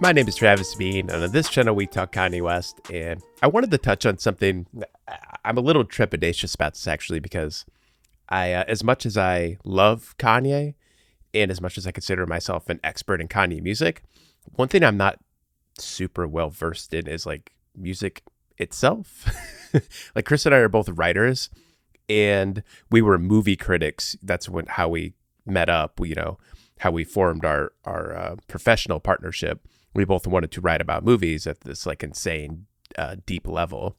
My name is Travis Bean, and on this channel we talk Kanye West. And I wanted to touch on something I'm a little trepidatious about this actually because I, uh, as much as I love Kanye, and as much as I consider myself an expert in Kanye music, one thing I'm not super well versed in is like music itself. like Chris and I are both writers, and we were movie critics. That's when how we met up. You know how we formed our our uh, professional partnership we both wanted to write about movies at this like insane uh, deep level.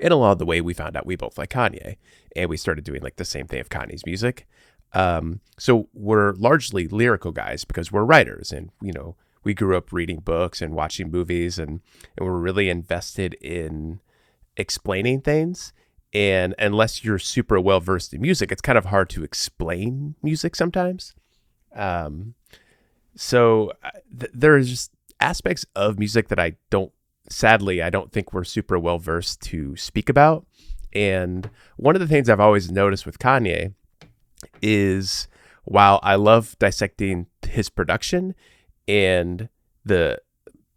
And along the way, we found out we both like Kanye, and we started doing like the same thing of Kanye's music. Um, so we're largely lyrical guys because we're writers, and you know we grew up reading books and watching movies, and and we're really invested in explaining things. And unless you're super well versed in music, it's kind of hard to explain music sometimes. Um, so uh, th- there's just aspects of music that I don't, sadly, I don't think we're super well versed to speak about. And one of the things I've always noticed with Kanye is while I love dissecting his production and the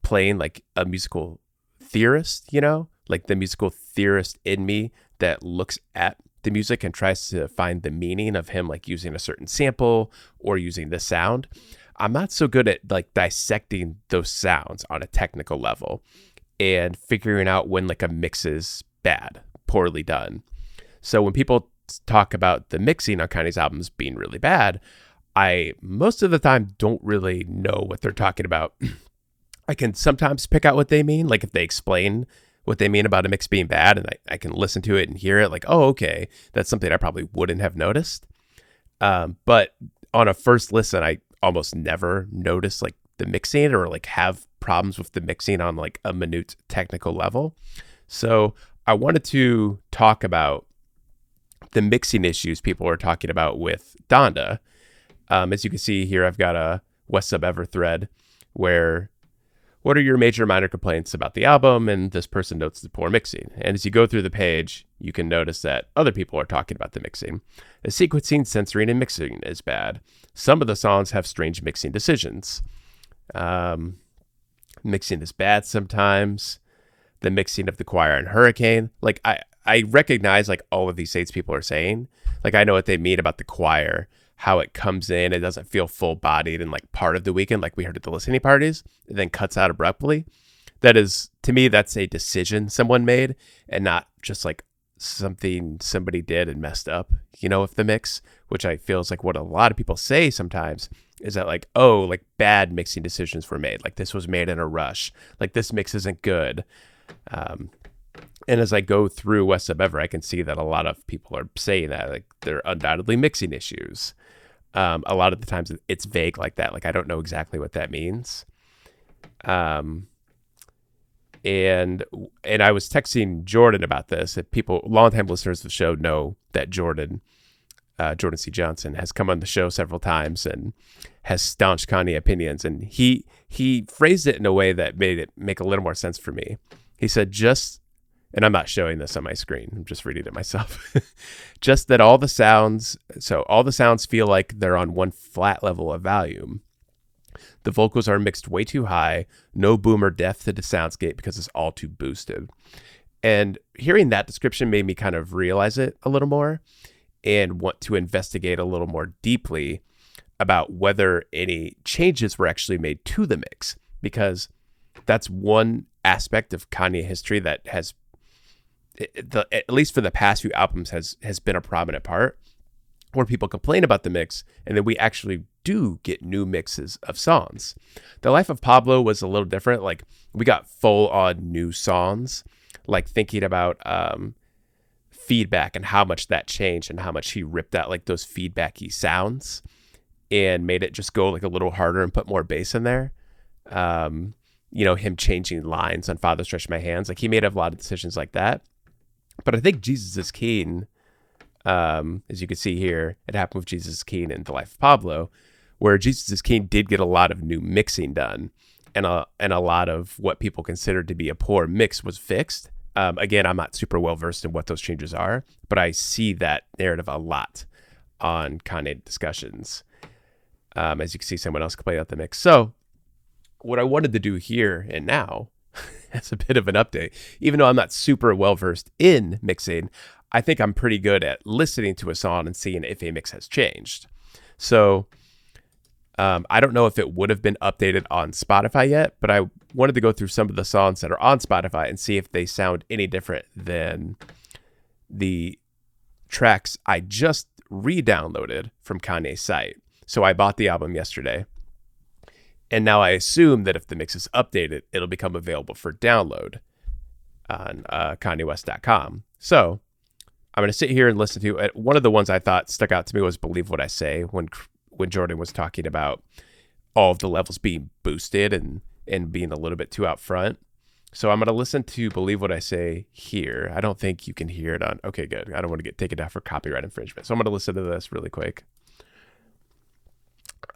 playing like a musical theorist, you know, like the musical theorist in me that looks at the music and tries to find the meaning of him like using a certain sample or using the sound. I'm not so good at like dissecting those sounds on a technical level and figuring out when like a mix is bad, poorly done. So when people talk about the mixing on Kanye's albums being really bad, I most of the time don't really know what they're talking about. I can sometimes pick out what they mean, like if they explain what they mean about a mix being bad and I, I can listen to it and hear it like, oh, okay, that's something I probably wouldn't have noticed. Um, but on a first listen, I almost never notice like the mixing or like have problems with the mixing on like a minute technical level. So I wanted to talk about the mixing issues people are talking about with Donda. Um, as you can see here, I've got a West Sub Ever thread where what are your major minor complaints about the album? And this person notes the poor mixing. And as you go through the page, you can notice that other people are talking about the mixing. The sequencing, censoring, and mixing is bad. Some of the songs have strange mixing decisions. Um, mixing is bad sometimes. The mixing of the choir and hurricane. Like I, I recognize like all of these things people are saying. Like I know what they mean about the choir how it comes in. It doesn't feel full bodied and like part of the Weeknd, like we heard at the listening parties, and then cuts out abruptly. That is, to me, that's a decision someone made and not just like something somebody did and messed up, you know, with the mix, which I feel is like what a lot of people say sometimes is that like, oh, like bad mixing decisions were made. Like this was made in a rush. Like this mix isn't good. Um, and as I go through West Sub Ever, I can see that a lot of people are saying that like there are undoubtedly mixing issues um, a lot of the times it's vague like that. Like I don't know exactly what that means. Um, and and I was texting Jordan about this. That people, longtime listeners of the show, know that Jordan, uh, Jordan C. Johnson, has come on the show several times and has staunch Kanye opinions. And he he phrased it in a way that made it make a little more sense for me. He said, "Just and I'm not showing this on my screen. I'm just reading it myself. just that all the sounds, so all the sounds feel like they're on one flat level of volume. The vocals are mixed way too high, no boom or depth to the soundscape because it's all too boosted. And hearing that description made me kind of realize it a little more and want to investigate a little more deeply about whether any changes were actually made to the mix because that's one aspect of Kanye history that has eh, the at least for the past few albums has has been a prominent part where people complain about the mix and then we actually do get new mixes of songs. The Life of Pablo was a little different. Like we got full on new songs, like thinking about um, feedback and how much that changed and how much he ripped out like those feedbacky sounds and made it just go like a little harder and put more bass in there. Um, you know, him changing lines on Father Stretch My Hands. Like he made a lot of decisions like that. But I think Jesus is King, um, as you can see here, it happened with Jesus King in The Life of Pablo, where Jesus King did get a lot of new mixing done. And a, and a lot of what people considered to be a poor mix was fixed. Um, again, I'm not super well versed in what those changes are, but I see that narrative a lot on Kanye discussions. Um, as you can see, someone else complained about the mix. So what I wanted to do here and now, as a bit of an update, even though I'm not super well versed in mixing, I think I'm pretty good at listening to a song and seeing if a mix has changed. So um, I don't know if it would have been updated on Spotify yet, but I wanted to go through some of the songs that are on Spotify and see if they sound any different than the tracks I just re downloaded from Kanye's site. So I bought the album yesterday and now I assume that if the mix is updated, it'll become available for download on uh, KanyeWest.com. So I'm going to sit here and listen to it. One of the ones I thought stuck out to me was "Believe What I Say" when when Jordan was talking about all of the levels being boosted and and being a little bit too out front. So I'm going to listen to "Believe What I Say" here. I don't think you can hear it on. Okay, good. I don't want to get taken down for copyright infringement. So I'm going to listen to this really quick.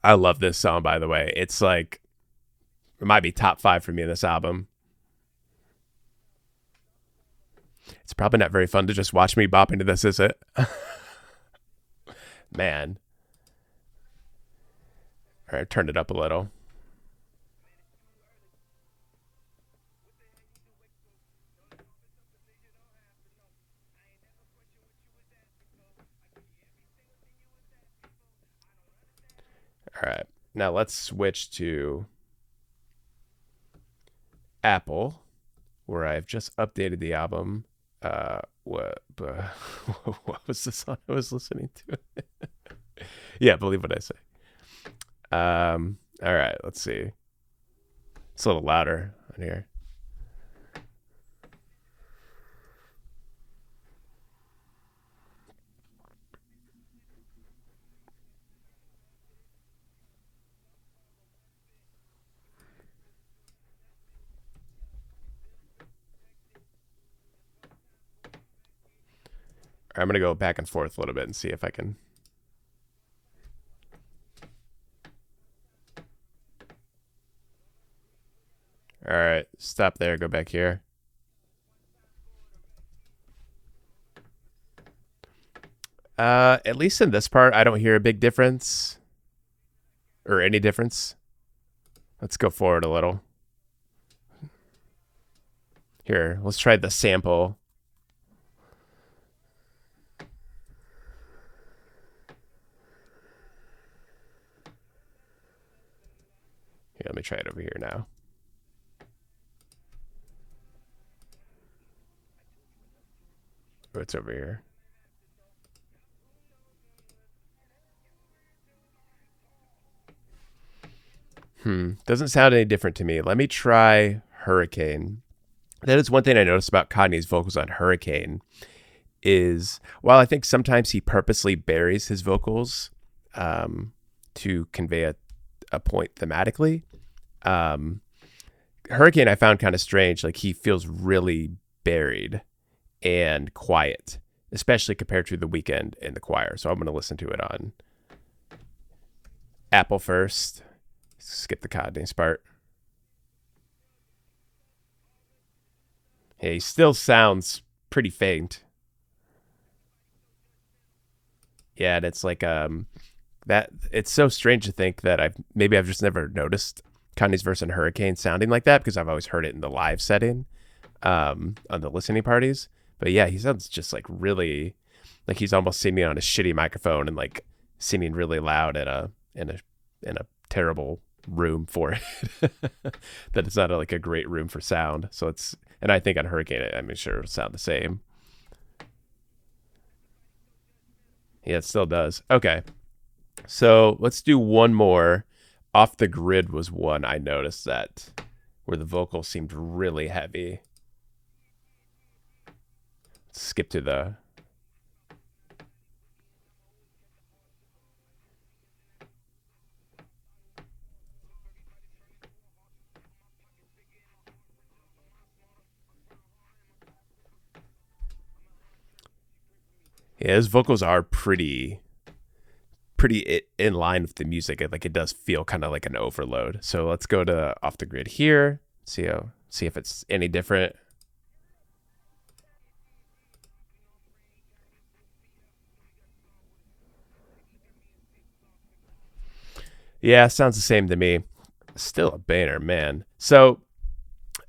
I love this song, by the way. It's like, it might be top five for me in this album. It's probably not very fun to just watch me bop into this, is it? Man. All right, turn it up a little. All right. Now let's switch to Apple, where I've just updated the album. Uh, what, what was the song I was listening to? yeah, believe what I say. Um, all right, let's see. It's a little louder on here. I'm to go back and forth a little bit and see if I can. All right, stop there, go back here. Uh, at least in this part, I don't hear a big difference or any difference. Let's go forward a little. Here, let's try the sample. Let me try it over here now. Oh, it's over here. Hmm. Doesn't sound any different to me. Let me try Hurricane. That is one thing I noticed about Kanye's vocals on Hurricane is while I think sometimes he purposely buries his vocals um, to convey a a point thematically. Um, Hurricane I found kind of strange. Like he feels really buried and quiet, especially compared to the Weeknd in the choir. So I'm going to listen to it on Apple first. Skip the Kanye part. He still sounds pretty faint. Yeah, and it's like um that it's so strange to think that I've maybe I've just never noticed Kanye's verse in Hurricane sounding like that because I've always heard it in the live setting um, on the listening parties. But yeah, he sounds just like really like he's almost singing on a shitty microphone and like singing really loud in a in a in a terrible room for it. that it's not a, like a great room for sound. So it's and I think on Hurricane, I mean, sure, it'll sound the same. Yeah, it still does. Okay. So let's do one more. Off the grid was one I noticed that where the vocal seemed really heavy. skip to the Yeah, his vocals are pretty pretty in line with the music. It, Like it does feel kind of like an overload. So let's go to off the grid here. See how see if it's any different. Yeah, sounds the same to me. Still a banner, man. So,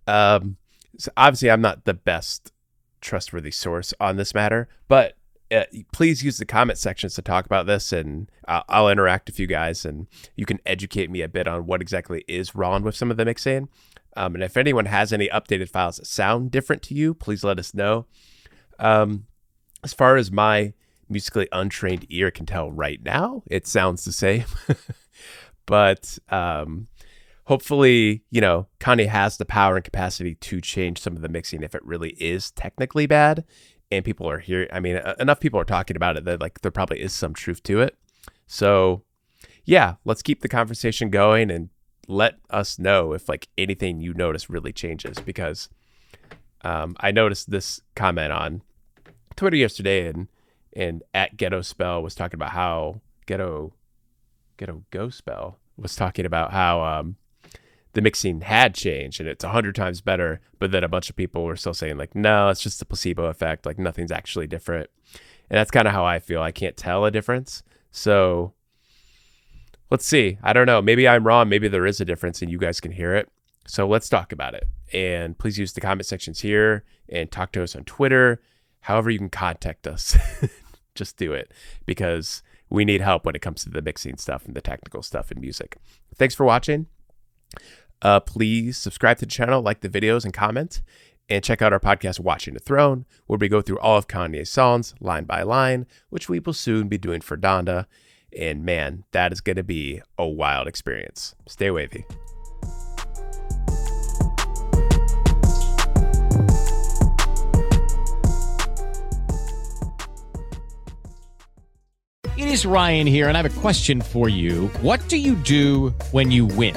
um, so obviously I'm not the best trustworthy source on this matter, but uh, please use the comment sections to talk about this and I'll, I'll, interact with you guys and you can educate me a bit on what exactly is wrong with some of the mixing. Um, and if anyone has any updated files that sound different to you, please let us know. Um, as far as my musically untrained ear can tell right now, it sounds the same. but um, hopefully, you know, Kanye has the power and capacity to change some of the mixing if it really is technically bad and people are here. I mean, enough people are talking about it that like there probably is some truth to it. So, yeah, let's keep the conversation going and let us know if like anything you notice really changes because um, I noticed this comment on Twitter yesterday and and at Ghetto Spell was talking about how Ghetto Ghetto Go Spell was talking about how um, the mixing had changed and it's a hundred times better, but then a bunch of people were still saying like, no, it's just the placebo effect. Like nothing's actually different. And that's kind of how I feel. I can't tell a difference. So let's see. I don't know. Maybe I'm wrong. Maybe there is a difference and you guys can hear it. So let's talk about it. And please use the comment sections here and talk to us on Twitter. However, you can contact us. just do it because we need help when it comes to the mixing stuff and the technical stuff in music. Thanks for watching. Uh, please subscribe to the channel, like the videos, and comment. And check out our podcast, Watching the Throne, where we go through all of Kanye's songs line by line, which we will soon be doing for Donda. And man, that is going to be a wild experience. Stay wavy. It is Ryan here, and I have a question for you. What do you do when you win?